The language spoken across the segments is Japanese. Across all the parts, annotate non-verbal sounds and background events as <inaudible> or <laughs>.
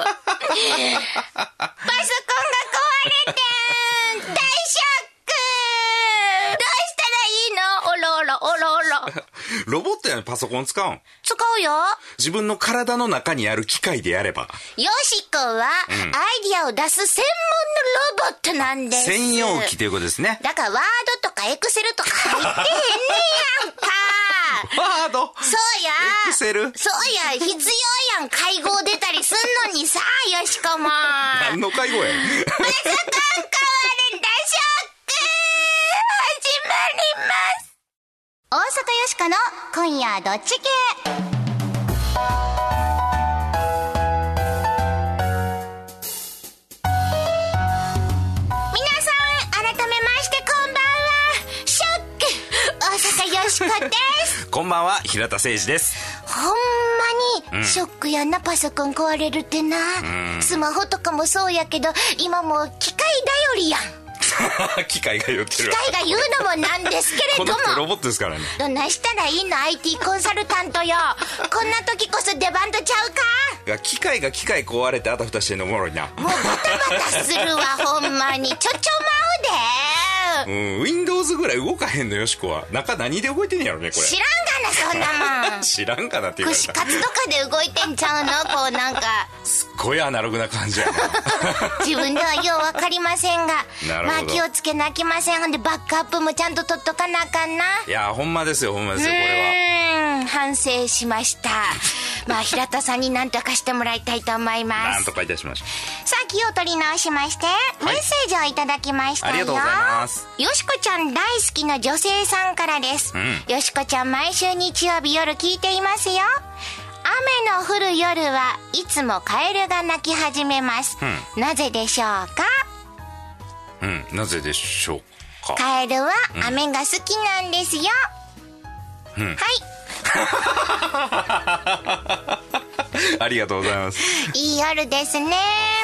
パソコンが壊れてん大ショックどうしたらいいの？おろおろおろおろ。ロボットやのパソコン使うん？使うよ。自分の体の中にある機械でやれば。よしこは、アイディアを出す専門のロボットなんです。専用機ということですね。だからワードとかエクセルとか入ってへんねやんか。ワード？そうや。エクセル？そうや、必要やん。会合出たりすんのにさ、よしこも。何の会合や？パソコン壊れたショック始まります。大阪よしこの今夜どっち系？ばんは、平田誠二です。ほんまにショックやな、パソコン壊れるってな、スマホとかもそうやけど今もう機械頼りやん <laughs> 機械が言ってるわ。機械が言うのもなんですけれこどもの人ロボットですからね。どないしたらいいの？IT コンサルタントよこんな時こそ出番とちゃうか？が機械が機械壊れてあたふたしてんのおもろいな。もうバタバタするわほんまにちょちょまうでうん、Windows ぐらい動かへんのよしこは。中何で動いてんやろね、これ。知らんがな知らんかなって言われ串た。カツとかで動いてんちゃうの？<laughs> こうなんか。すっごいアナログな感じやな。<laughs> 自分ではようわかりませんが。まあ気をつけなあきません。ほんでバックアップもちゃんと取っとかなあかんな。いや、ほんまですよ、ほんまですよ、これうーん。反省しましたまあ平田さんに何とかしてもらいたいと思いは。ます。なんとかいたしましょさあ気を取り直しまして、メッセージをいただきました。よありがとうございます。よしこちゃん大好きな女性さんからです、ん。よしこちゃん毎週日曜日夜聞いていますよ。雨の降る夜はいつもカエルが鳴き始めます、なぜでしょうか？う。うん、なぜでしょうか？カエルは雨が好きなんですよ、うん。はい <laughs> ありがとうございます。いい夜ですね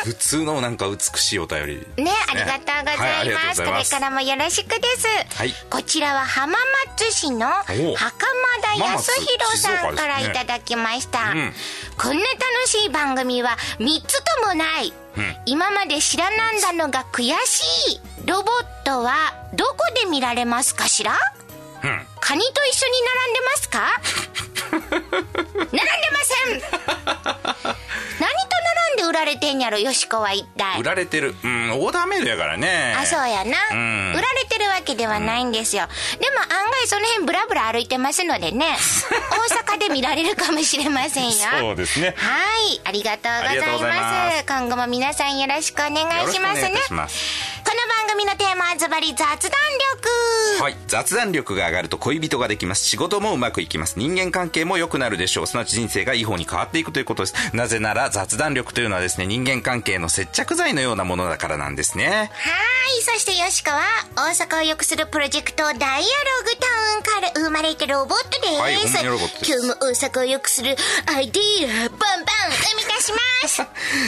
普通のなんか美しいお便り。ね、ありがとうございます。はいれからもよろしくです。はいこちらは浜松市の袴田康弘さんからいただきました。うんこんな楽しい番組は3つともない。今まで知らなんだのが悔しい。ロボットはどこで見られますかしら？うん。カニと一緒に並んでますか？並んでません何と売られてんやろよしこは一体売られてる。うん、オーダーメイドやからね。あそうやな、うん売られてるわけではないんですよ、でも案外その辺ブラブラ歩いてますのでね <laughs> 大阪で見られるかもしれませんよそうですね。はいありがとうございまます今後も皆さんよろしくお願いしますね。この番組のテーマはズバリ雑談力はい。雑談力が上がると恋人ができます。仕事もうまくいきます。人間関係も良くなるでしょう。すなわち人生がいい方に変わっていくということです。なぜなら雑談力というのはですね、人間関係の接着剤のようなものだからなんですね。はいそしてよしこは大阪を良くするプロジェクトダイアログタウンから生まれてるロボットです、はいロボットです。今日も大阪を良くするアイディアバンバン。<laughs> 生み出します。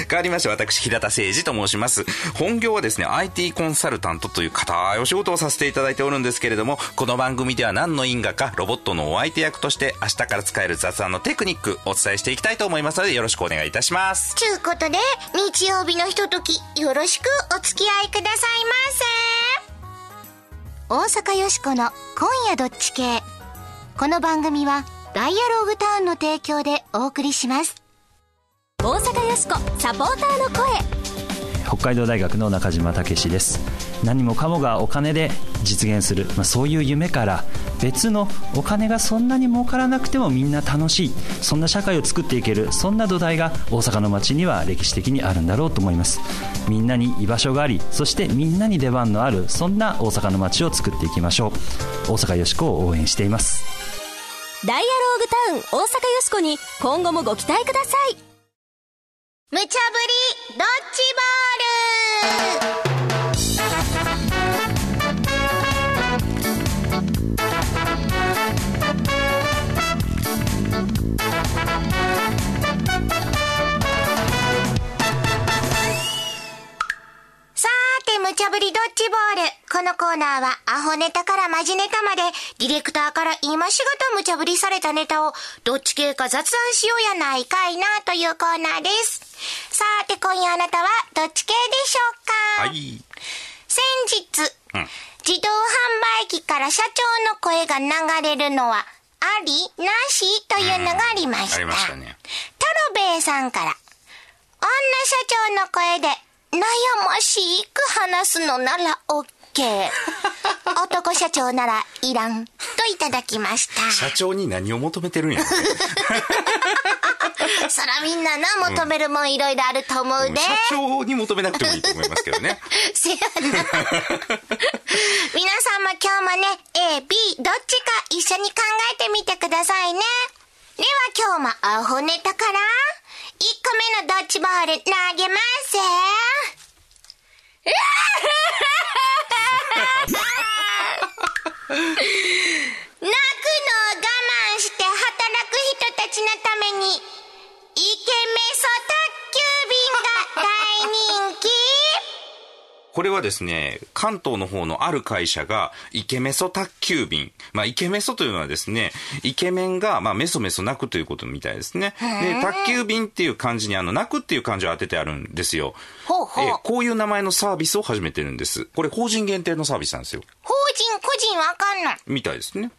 変わりまして私平田誠二と申します。本業はですね IT コンサルタントという固いお仕事をさせていただいておるんですけれどもこの番組では何の因果かロボットのお相手役として明日から使える雑談のテクニックお伝えしていきたいと思いますのでよろしくお願いいたします。ちゅうことことで日曜日のひとときよろしくお付き合いくださいませ。大阪よしこの今夜どっち系。この番組はダイアログタウンの提供でお送りします。大阪よしこサポーターの声。北海道大学の中島武史です。何もかもがお金で実現する、まあ、そういう夢から別のお金がそんなに儲からなくてもみんな楽しい。そんな社会を作っていける。そんな土台が大阪の街には歴史的にあるんだろうと思います。みんなに居場所がありそしてみんなに出番のあるそんな大阪の街を作っていきましょう。大阪よしこを応援しています。ダイアローグタウン大阪よしこに今後もご期待ください。無茶ぶりドッジボール。無茶ぶりドッジボール。このコーナーは、アホネタからマジネタまで、ディレクターから今しがた無茶ぶりされたネタを、どっち系か雑談しようやないかいな、というコーナーです。さて、今夜あなたはどっち系でしょうか？はい。先日、うん自動販売機から社長の声が流れるのは、ありなしというのがありました。ありましたね。タロベイさんから、女社長の声で、悩ましく話すのなら OK。<laughs> 男社長ならいらん。といただきました。社長に何を求めてるんやろ <laughs> そらみんなな、求めるもんいろいろあると思うで。社長に求めなくてもいいと思いますけどね。<laughs> せやな。皆さんも今日もね、A、B、どっちか一緒に考えてみてくださいね。では今日もアホネタから、1個目のドッジボール投げますぜ。<laughs> 泣くのを我慢して働く人たちのために、イケメソ宅急便が大人気。これはですね、関東の方のある会社が、イケメソ宅急便。まあ、イケメソというのはですね、イケメンが、まあ、メソメソ泣くということみたいですね。で、宅急便っていう漢字に、あの、泣くっていう漢字を当ててあるんですよ。ほうほうえーこういう名前のサービスを始めてるんです。これ、法人限定のサービスなんですよ。法人、個人わかんない。みたいですね。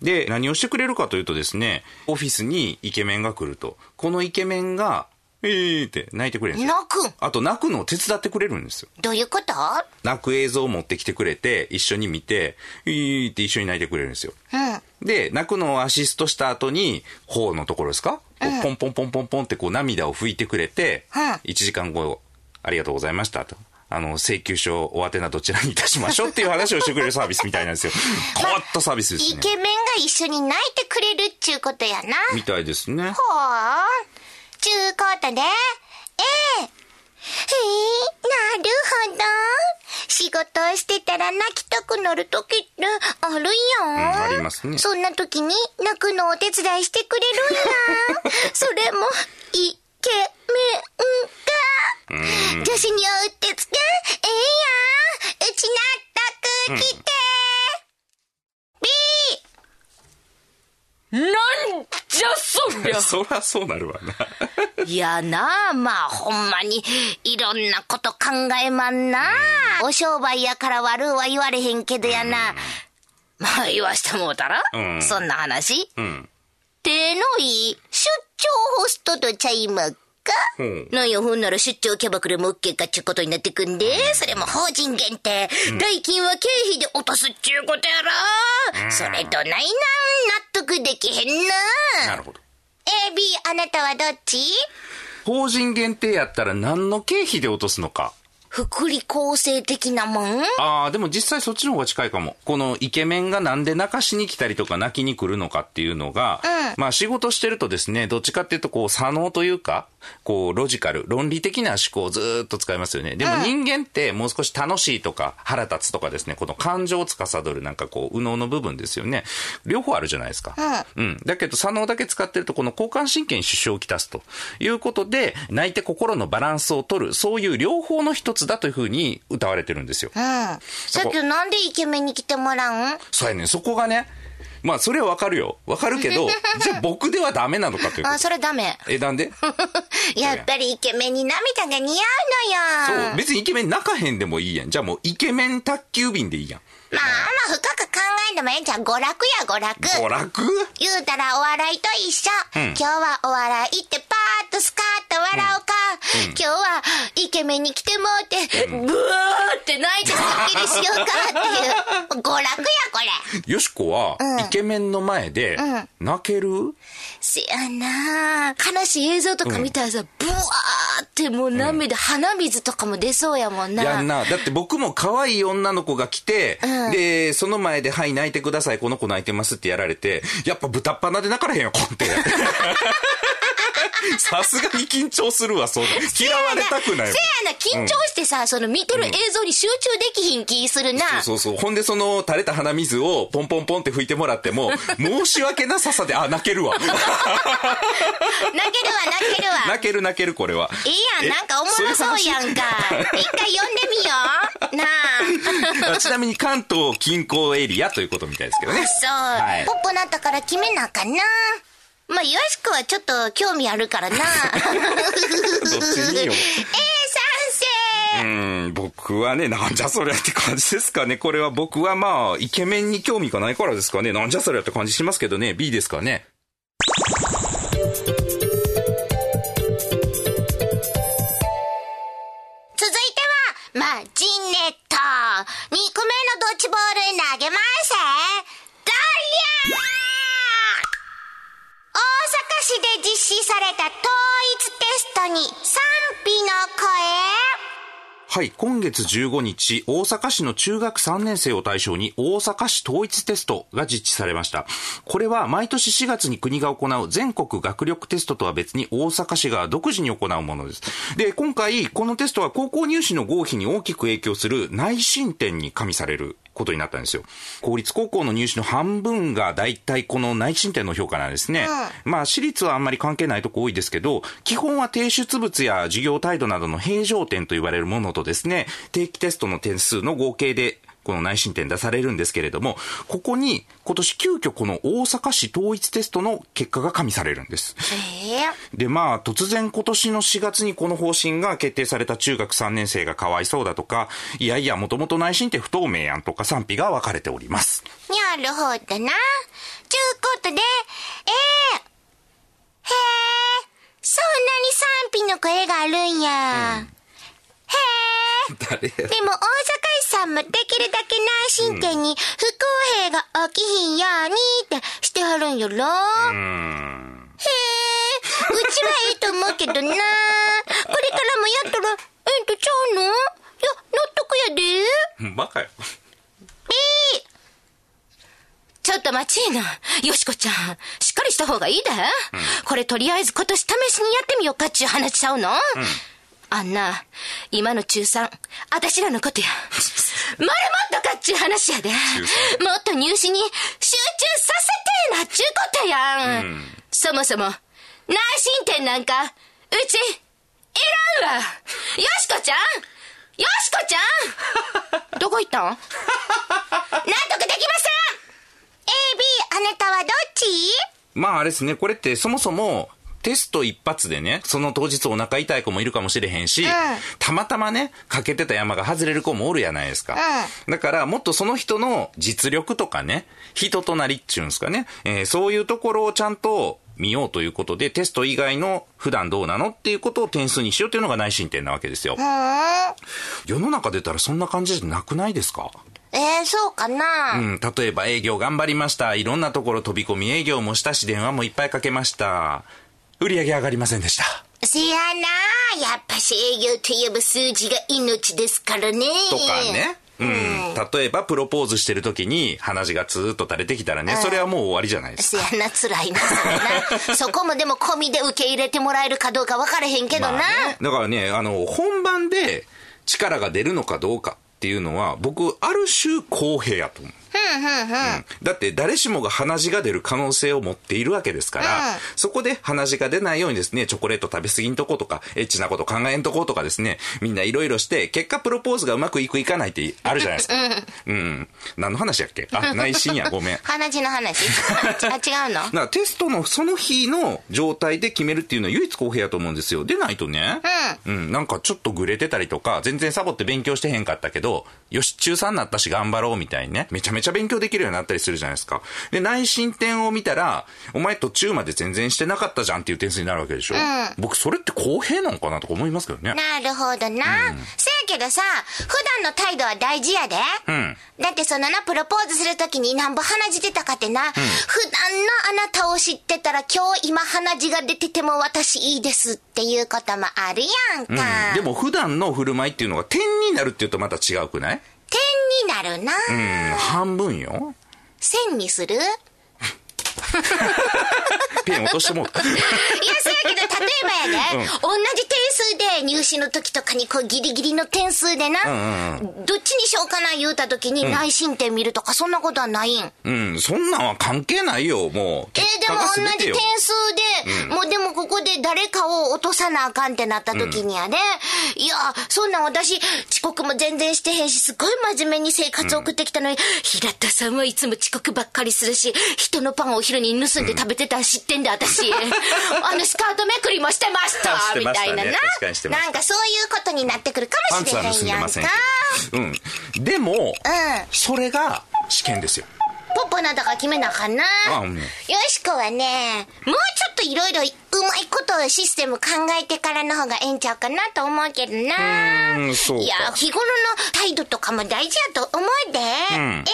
うん。で、何をしてくれるかというとですね、オフィスにイケメンが来ると。このイケメンが、えーって泣いてくれるんですよ。泣くん？あと、泣くのを手伝ってくれるんですよ。どういうこと？泣く映像を持ってきてくれて、一緒に見て、えーって一緒に泣いてくれるんですよ。うん。で、泣くのをアシストした後に、頬のところですか、こうポンポンポンポンポンってこう涙を拭いてくれて、うん1時間後、ありがとうございましたと。あの、請求書お宛名どちらにいたしましょうっていう話をしてくれるサービスみたいなんですよ。<laughs> 変わったサービスですね。イケメンが一緒に泣いてくれるっちゅうことやな。みたいですね。ほう。ちゅうことで、ええ。へえ、なるほど。仕事をしてたら泣きたくなる時ってあるやん。うんありますねそんな時に泣くのをお手伝いしてくれるんや。<laughs> それも、イケメンが。女子に会うってつけ、ええやん。うち納得来て。B! なんじゃそりゃそら <laughs> そうなるわな。いやなあ、まあほんまにいろんなこと考えまんなあ。お商売やから悪うは言われへんけどやな。まあ言わしてもうたら、うんそんな話。うん。手のいい出張ホストとちゃいまっか？ほうなんやほんなら出張キャバクラも OK かっちゅうことになってくんで、それも法人限定。代金は経費で落とすっちゅうことやろ。それとないなん納得できへんな。なるほど。A、B、あなたはどっち？法人限定やったら何の経費で落とすのか。福利厚生的なもん？ああ、でも実際そっちの方が近いかも。このイケメンがなんで泣かしに来たりとか泣きに来るのかっていうのが、まあ仕事してるとですね、どっちかっていうとこう、左脳というか、こう、ロジカル、論理的な思考をずーっと使いますよね。でも人間ってもう少し楽しいとか、腹立つとかですね、この感情を司るなんかこう、右脳の部分ですよね。両方あるじゃないですか。うん。だけど左脳だけ使ってると、この交感神経に支障をきたすということで、泣いて心のバランスを取る、そういう両方の一つだというふうに歌われてるんですよ。うん。さっきなんでイケメンに来てもらうん？そうやねんそこがね、まあそれはわかるよ。わかるけど、<laughs> じゃあ僕ではダメなのかというこあ、と。それダメ。え、なんで？<laughs> やっぱりイケメンに涙が似合うのよ。そう、別にイケメン泣かへんでもいいやん。じゃあもうイケメン宅急便でいいやん。まあまあ深く考えんでもええんじゃん。娯楽や娯楽。娯楽？言うたらお笑いと一緒。うん今日はお笑いってパーッとスカーッと笑おうか。今日はに来てもうて、ブワーって泣いてスッキリしようかっていう。娯楽やこれ。よしこはうん、イケメンの前でん、泣ける、せやな悲しい映像とか見たらさ、ブワーってもう涙、鼻水とかも出そうやもんな。やんな。だって僕も可愛い女の子が来て、うんで、その前で、はい、泣いてください、この子泣いてますってやられて、やっぱ豚っ鼻で泣かれへんよ、こんって。<laughs> <laughs> さすがに緊張するわ、そうだ。嫌われたくない。せやな、緊張してさ、その見てる映像に集中できひん気するな。そうそう。ほんで、その垂れた鼻水をポンポンポンって拭いてもらっても、<laughs> 申し訳なささで、あ、泣けるわ。泣けるわ、泣けるわ。<laughs> 泣ける泣ける、これは。いいやん、えなんかおもろそうやんか。一回読んでみよう。なあ。あちなみに関東近郊エリアということみたいですけどね。そう、はいポップなったから決めなあかんな。まあ、よしくはちょっと興味あるからな。<laughs> どっちによ。ええ賛成うん、僕はね、なんじゃそりゃって感じですかね。これは僕はまあ、イケメンに興味がないからですかね。なんじゃそりゃって感じしますけどね。B ですかね。続いては、マジネット。2個目のドッジボール投げます。ダリャー市で実施された統一テストに賛否の声。はい、今月15日、大阪市の中学3年生を対象に大阪市統一テストが実施されました。これは毎年4月に国が行う全国学力テストとは別に大阪市が独自に行うものです。で、今回、このテストは高校入試の合否に大きく影響する内申点に加味されることになったんですよ。公立高校の入試の半分が大体この内申点の評価なんですね。まあ私立はあんまり関係ないとこ多いですけど、基本は提出物や授業態度などの平常点と言われるものとですね、定期テストの点数の合計でこの内申点出されるんですけれども、ここに今年急遽この大阪市統一テストの結果が加味されるんです。ええで、まあ、突然今年の4月にこの方針が決定された中学3年生がかわいそうだとか、いやいや、もともと内申って不透明やんとか賛否が分かれております。なるほどな。ちゅうことで、ええへえ、そんなに賛否の声があるんや。へえ。誰でも大阪んもできるだけ内申点に不公平が起きひんようにってしてはるんよろ。へえ。うちはいいと思うけどな。これからもやったらええんとちゃうの？いや、納得やで。バカよ。ちょっと待ちいな。よしこちゃん、しっかりした方がいいで。これとりあえず今年試しにやってみようかっちゅう話ちゃうの、あんな、今の中3、私らのことや。まるもっとかっちゅう話やで。もっと入試に集中させてなっちゅうことやん。そもそも、内申点なんか、うち、いらんわ。よしこちゃんよしこちゃん <laughs> どこ行ったん？<laughs> 納得できません !A、B、あなたはどっち？まああれですね、これってそもそも、テスト一発でね、その当日お腹痛い子もいるかもしれへんし、たまたまね、かけてた山が外れる子もおるやないですか。だから、もっとその人の実力とかね、人となりっちゅうんですかね、えーそういうところをちゃんと見ようということで、テスト以外の普段どうなのっていうことを点数にしようというのが内申点なわけですよ。世の中出たらそんな感じじゃなくないですか？えー、そうかな、うん、例えば営業頑張りました。いろんなところ飛び込み営業もしたし、電話もいっぱいかけました。売り上げ上がりませんでした。せやなやっぱし営業といえば数字が命ですからね。とかね。うん。例えば、プロポーズしてる時に鼻血がツーッと垂れてきたらね、それはもう終わりじゃないですか。せやな、辛いな、そ。<laughs> そこもでも込みで受け入れてもらえるかどうか分からへんけどな。まあねだからね、あの、本番で力が出るのかどうかっていうのは、僕、ある種公平やと思う。うん。だって誰しもが鼻血が出る可能性を持っているわけですから、そこで鼻血が出ないようにですね、チョコレート食べ過ぎんとことか、エッチなこと考えんとことかですね、みんないろいろして、結果プロポーズがうまくいくいかないってあるじゃないですか。うん。何の話やっけ？あ、内心や、ごめん。<laughs> 鼻血の話？<laughs> あ、違うの？だからテストのその日の状態で決めるっていうのは唯一公平やと思うんですよ。でないとね、うん、なんかちょっとグレてたりとか、全然サボって勉強してへんかったけど、よし、中3になったし頑張ろうみたいにね、めちゃめちゃ勉強できるようになったりするじゃないですか。で、内申点を見たら、お前途中まで全然してなかったじゃんっていう点数になるわけでしょ。僕、それって公平なのかなとか思いますけどね。なるほどな。せやけどさ、普段の態度は大事やで。うん。だってそのな、プロポーズするときになんぼ鼻血出たかってな、普段のあなたを知ってたら今日今鼻血が出てても私いいですっていうこともあるやんか。うん。でも普段の振る舞いっていうのが点になるっていうとまた違うくない？点になるな。うん、半分よ。線にする？<laughs> ペン落としてもうた。せやけど、例えばやで、同じ点数で入試の時とかにこうギリギリの点数でな、どっちにしようかな言うた時に内申点見るとかそんなことはないん。うん、そんなんは関係ないよ、もう。え、でも同じ点数で、もうでもここで誰かを落とさなあかんってなった時にはね、いや、そんなん私、遅刻も全然してへんし、すごい真面目に生活を送ってきたのに、平田さんはいつも遅刻ばっかりするし、人のパンをお昼に盗んで食べてたん知ってんだ、私。あのスカートめくりもしてました、みたいなな。なんかそういうことになってくるかもしれへんやんか盗んでません。けど。うん。でも、それが試験ですよ。ポッポなんだから決めなあかんな。あうんよしこはね、もうちょっといろいろうまいことをシステム考えてからの方がええんちゃうかなと思うけどな。うんそうかいや、日頃の態度とかも大事やと思うで。ええ、納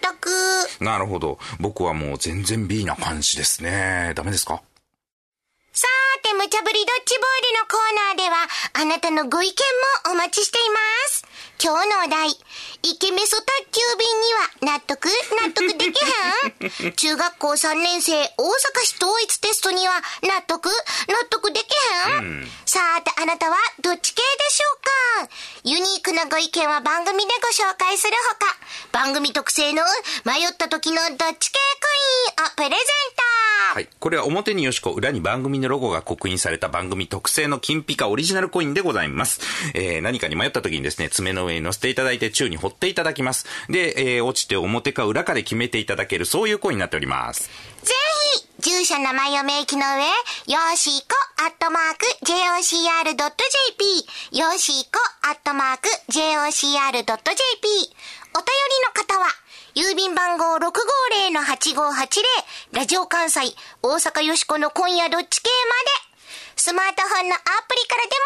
得。なるほど。僕はもう全然 B な感じですね。ダメですか？さーて、無茶ぶりドッジボールのコーナーでは、あなたのご意見もお待ちしています。今日のお題、イケメソ宅急便には納得納得できへん？中学校3年生大阪市統一テストには納得？納得できへん、さーて、あなたはどっち系でしょうか？ユニークなご意見は番組でご紹介するほか、番組特製の迷った時のどっち系コインをプレゼント。はい。これは表によしこ、裏に番組のロゴが刻印された番組特製の金ピカオリジナルコインでございます。えー、何かに迷った時にですね、爪の上に乗せていただいて宙に掘っていただきます。で、えー、落ちて表か裏かで決めていただける、そういうコインになっております。ぜひ、住所名前を明記の上、よしこ、アットマーク、jocr.jp、よーしーこ、アットマーク、jocr.jp。お便りの方は、郵便番号650-8580、ラジオ関西、大阪よしこの今夜どっち系まで、スマートフォンのアプリからで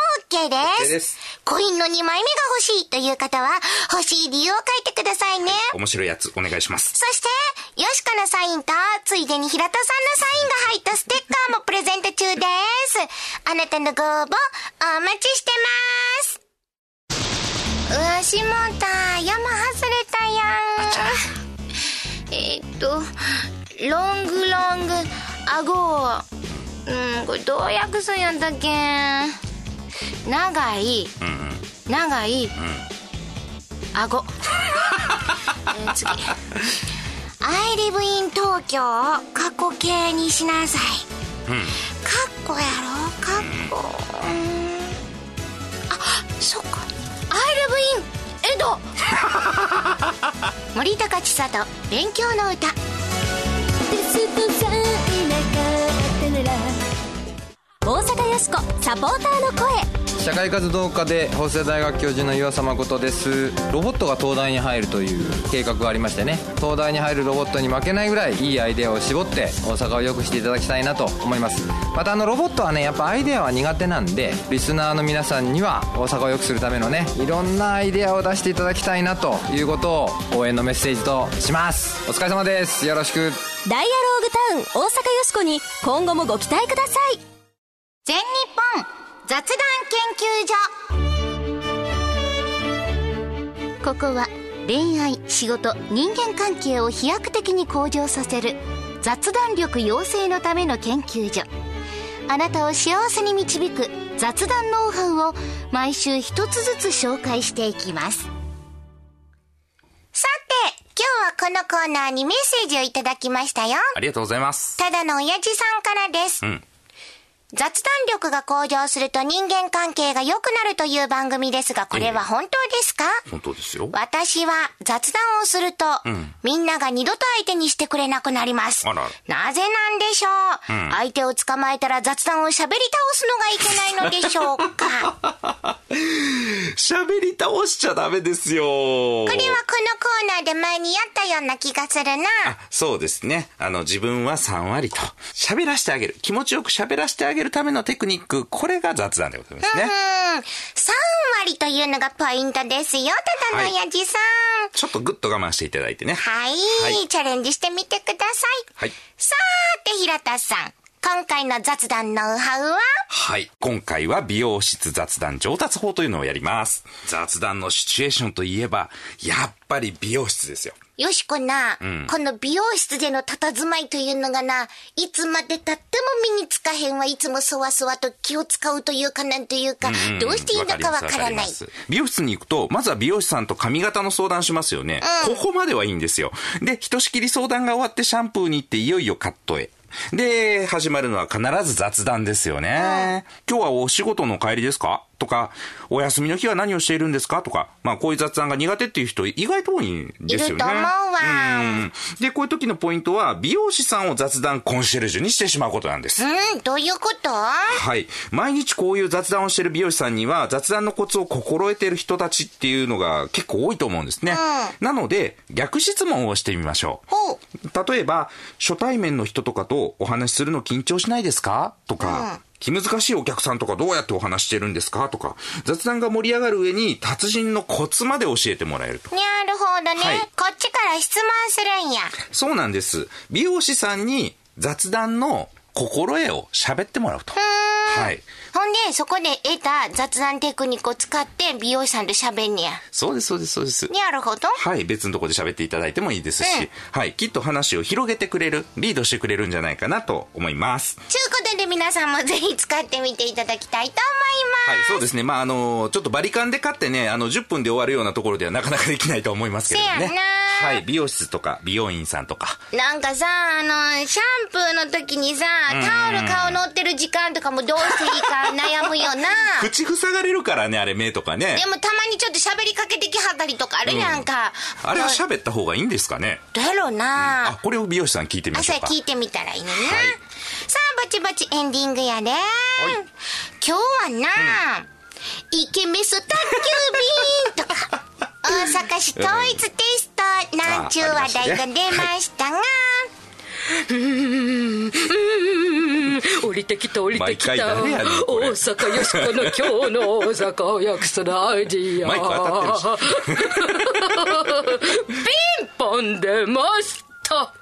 も OK です。OK ですコインの2枚目が欲しいという方は、欲しい理由を書いてくださいね。面白いやつ、お願いします。そして、よしこのサインと、ついでに平田さんのサインが入ったステッカーもプレゼント中です。あなたのご応募、お待ちしてます。うわ、しもた、山外れたやん。えーっと、ロングロング、顎。うん、これどう訳すんやったっけ長い、長い、顎。えー次。I live in 東京を過去形にしなさい。かっこやろ？かっこ。うんあ、そっか。I live in 江戸森高千里、勉強の歌。大阪よしこサポーターの声。社会活動家で法政大学教授の岩佐誠です。ロボットが東大に入るという計画がありましてね。東大に入るロボットに負けないぐらいいいアイデアを絞って大阪を良くしていただきたいなと思います。またあのロボットはねやっぱアイデアは苦手なんでリスナーの皆さんには大阪を良くするためのねいろんなアイデアを出していただきたいなということを応援のメッセージとします。お疲れ様です。よろしく。ダイアローグタウン大阪よしこに今後もご期待ください全日本雑談研究所。ここは恋愛仕事人間関係を飛躍的に向上させる雑談力養成のための研究所。あなたを幸せに導く雑談ノウハウを毎週一つずつ紹介していきます。さて今日はこのコーナーにメッセージをいただきましたよ。ありがとうございます。ただの親父さんからです。ん雑談力が向上すると人間関係が良くなるという番組ですが、これは本当ですか、本当ですよ。私は雑談をすると、みんなが二度と相手にしてくれなくなります。あらなぜなんでしょう、相手を捕まえたら雑談を喋り倒すのがいけないのでしょうか？<laughs> 喋り倒しちゃダメですよ。ここれはこナーで前にやったような気がするな。あ、そうですね。あの、自分は3割と。喋らせてあげる。気持ちよく喋らせてあげるためのテクニック。これが雑談でございますね。うん。3割というのがポイントですよ、ただの親父さん。ちょっとグッと我慢していただいてね。はい、はいチャレンジしてみてください。はいさーて、平田さん。今回の雑談ノウハウは？はい。今回は美容室雑談上達法というのをやります。雑談のシチュエーションといえば、やっぱり美容室ですよ。よしこな、この美容室での佇まいというのがな、いつまで経っても身につかへんはいつもそわそわと気を使うというかなんというか、どうしていいのかわからない。す美容室に行くと、まずは美容師さんと髪型の相談しますよね。ここまではいいんですよ。で、ひとしきり相談が終わってシャンプーに行っていよいよカットへ。で、始まるのは必ず雑談ですよね。今日はお仕事の帰りですか？とか、お休みの日は何をしているんですかとか、まあこういう雑談が苦手っていう人意外と多いんですよね。いると思うわうんで、こういう時のポイントは、美容師さんを雑談コンシェルジュにしてしまうことなんです。うん、どういうこと？はい。毎日こういう雑談をしている美容師さんには、雑談のコツを心得ている人たちっていうのが結構多いと思うんですね。なので、逆質問をしてみましょう。例えば、初対面の人とかとお話しするの緊張しないですか？とか、気難しいお客さんとかどうやってお話してるんですか？とか、雑談が盛り上がる上に達人のコツまで教えてもらえると。なるほどね、はいこっちから質問するんや。そうなんです。美容師さんに雑談の心得を喋ってもらうと。はい。ほんで、そこで得た雑談テクニックを使って美容師さんと喋んねや。そうです、そうです、そうです。なるほど。はい、別のところで喋っていただいてもいいですし、うんはい、きっと話を広げてくれる、リードしてくれるんじゃないかなと思います。ちゅうことで皆さんもぜひ使ってみていただきたいとはい、思います。そうですね。まあ、あの、ちょっとバリカンで買ってね、あの、10分で終わるようなところではなかなかできないと思いますけれどもね。はい、美容室とか美容院さんとか。なんかさ、あの、シャンプーの時にさ、タオル顔乗ってる時間とかもどうしていいか悩むよな。<laughs> 口塞がれるからね、あれ目とかねで。もたまにちょっと喋りかけてきはったりとかあるやんか。あれは喋った方がいいんですかね。どうやろうな。あ、これを美容師さんに聞いてみましょうか。朝聞いてみたらいいねんな、はいさあバチバチエンディングやで、今日はな、イケメソ宅急便とか <laughs> 大阪市統一テストなんちゅう話題が出ましたが、降りてきた降りてきた大れ阪よしこの今日の大阪約束のアイディアマイク当たってピンポン出ました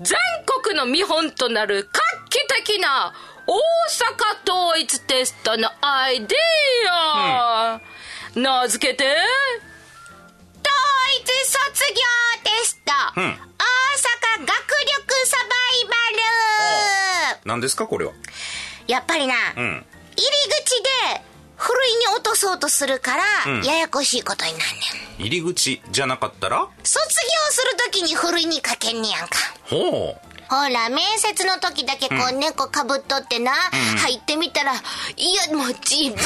全国の見本となる画期的な大阪統一テストのアイディア、名付けて統一卒業テスト、うん。大阪学力サバイバル。何ですか、これは？やっぱりな、うん。入り口でふるいに落とそうとするから、うん。ややこしいことになんねん。入り口じゃなかったら？卒業するときにふるいにかけんねやんか。ほう。ほら面接の時だけこう猫かぶっとってな、入ってみたらいやもう自分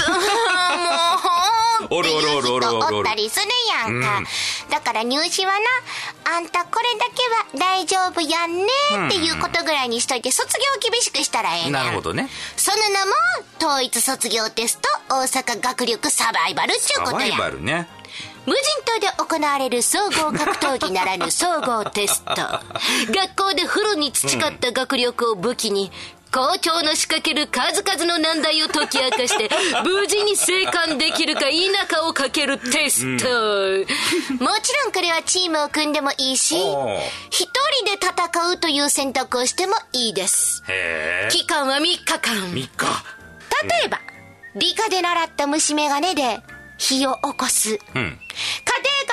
もうっていう人おったりするやんか、だから入試はなあんたこれだけは大丈夫やんねっていうことぐらいにしといて卒業を厳しくしたらええねん。なるほどね。その名も統一卒業テスト大阪学力サバイバルっちゅうサバイことやバルね。無人島で行われる総合格闘技ならぬ総合テスト <laughs> 学校でフルに培った学力を武器に校長の仕掛ける数々の難題を解き明かして <laughs> 無事に生還できるか否かをかけるテスト、もちろんこれはチームを組んでもいいし一人で戦うという選択をしてもいいです。期間は3日間3日。例えば、理科で習った虫眼鏡で火を起こす。うん。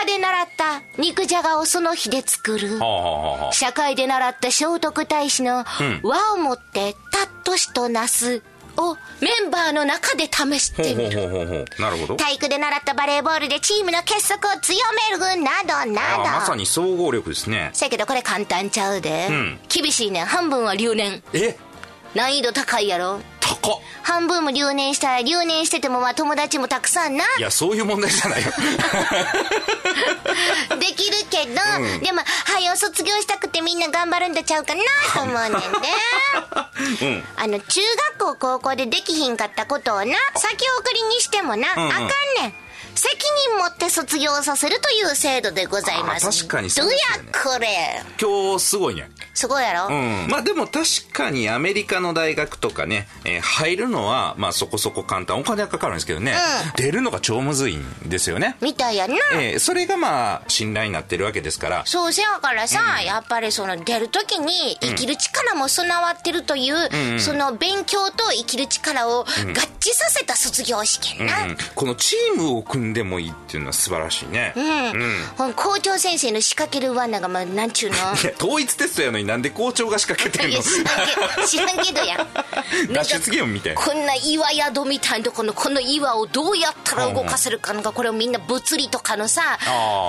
科で習った肉じゃがをその日で作る社会で習った聖徳太子の和をもってたっとしとなすをメンバーの中で試してみる。体育で習ったバレーボールでチームの結束を強めるなどなど。まさに総合力ですね。せやけどこれ簡単ちゃうで。ん厳しいねん。半分は留年。え？難易度高いやろ。高っ半分も留年したら留年しててもまあ友達もたくさんな。いや、そういう問題じゃないよ。<laughs> できるけど、でも、はよ卒業したくてみんな頑張るんとちゃうかなと思うねんで。<laughs> うん。あの、中学校、高校でできひんかったことをな、先送りにしてもな、んうんあかんねん。責任持って卒業させるという制度でございます。あ確かにそどうやうですよねこれ。今日すごいね。すごいやろ、うん。まあでも確かにアメリカの大学とかね、えー入るのは、まあそこそこ簡単。お金はかかるんですけどね、出るのが超むずいんですよね。みたいやな。えーそれがまあ信頼になってるわけですから。そうせやからさ、やっぱりその出る時に生きる力も備わってるという、その勉強と生きる力を合致させた卒業試験な。うんこのチームを組点でもいいっていうのは素晴らしいね。うん。ほん校長先生の仕掛ける罠が、まあ、なんちゅうの？<laughs> 統一テストやのになんで校長が仕掛けてんの？知らんけど、<laughs> や。脱出ゲームみたいな。こんな岩宿みたいなとこのこの岩をどうやったら動かせるかなんかこれをみんな物理とかのさ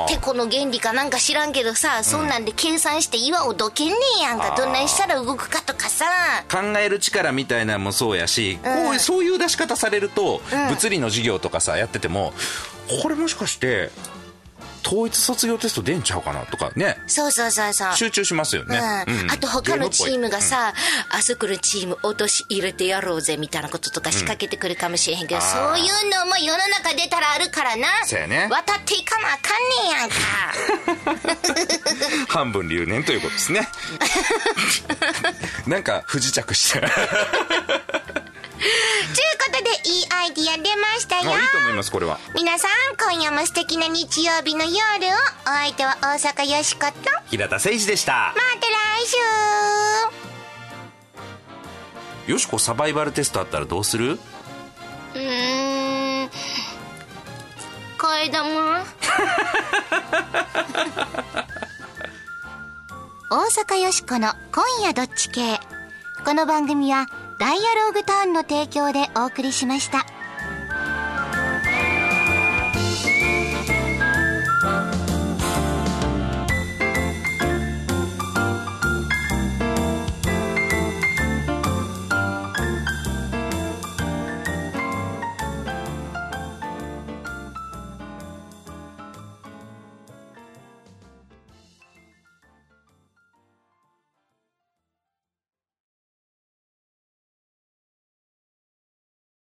てこの原理かなんか知らんけどさ、そんなんで計算して岩をどけんねえやんかどんなんしたら動くかとかさ考える力みたいなのもそうやし、こうそういう出し方されると、物理の授業とかさやっててもこれもしかして統一卒業テスト出んちゃうかなとかね。そうそうそうそう。集中しますよね、うん。うん。あと他のチームがゲさ、あそこのチーム落とし入れてやろうぜみたいなこととか仕掛けてくるかもしれへんけど、うん。そういうのも世の中出たらあるからなそうやね。渡っていかなあかんねえやんか。<laughs> 半分留年ということですね。<laughs> なんか不時着したことで、いいアイディア出ましたよ。いいと思いますこれは。皆さん、今夜も素敵な日曜日の夜を、お相手は大阪よしこと、ま平田誠二でした。た来週。よしこサバイバルテストあったらどうする？うーん替え玉大阪よしこの今夜どっち系。この番組はダイアローグターンの提供でお送りしました。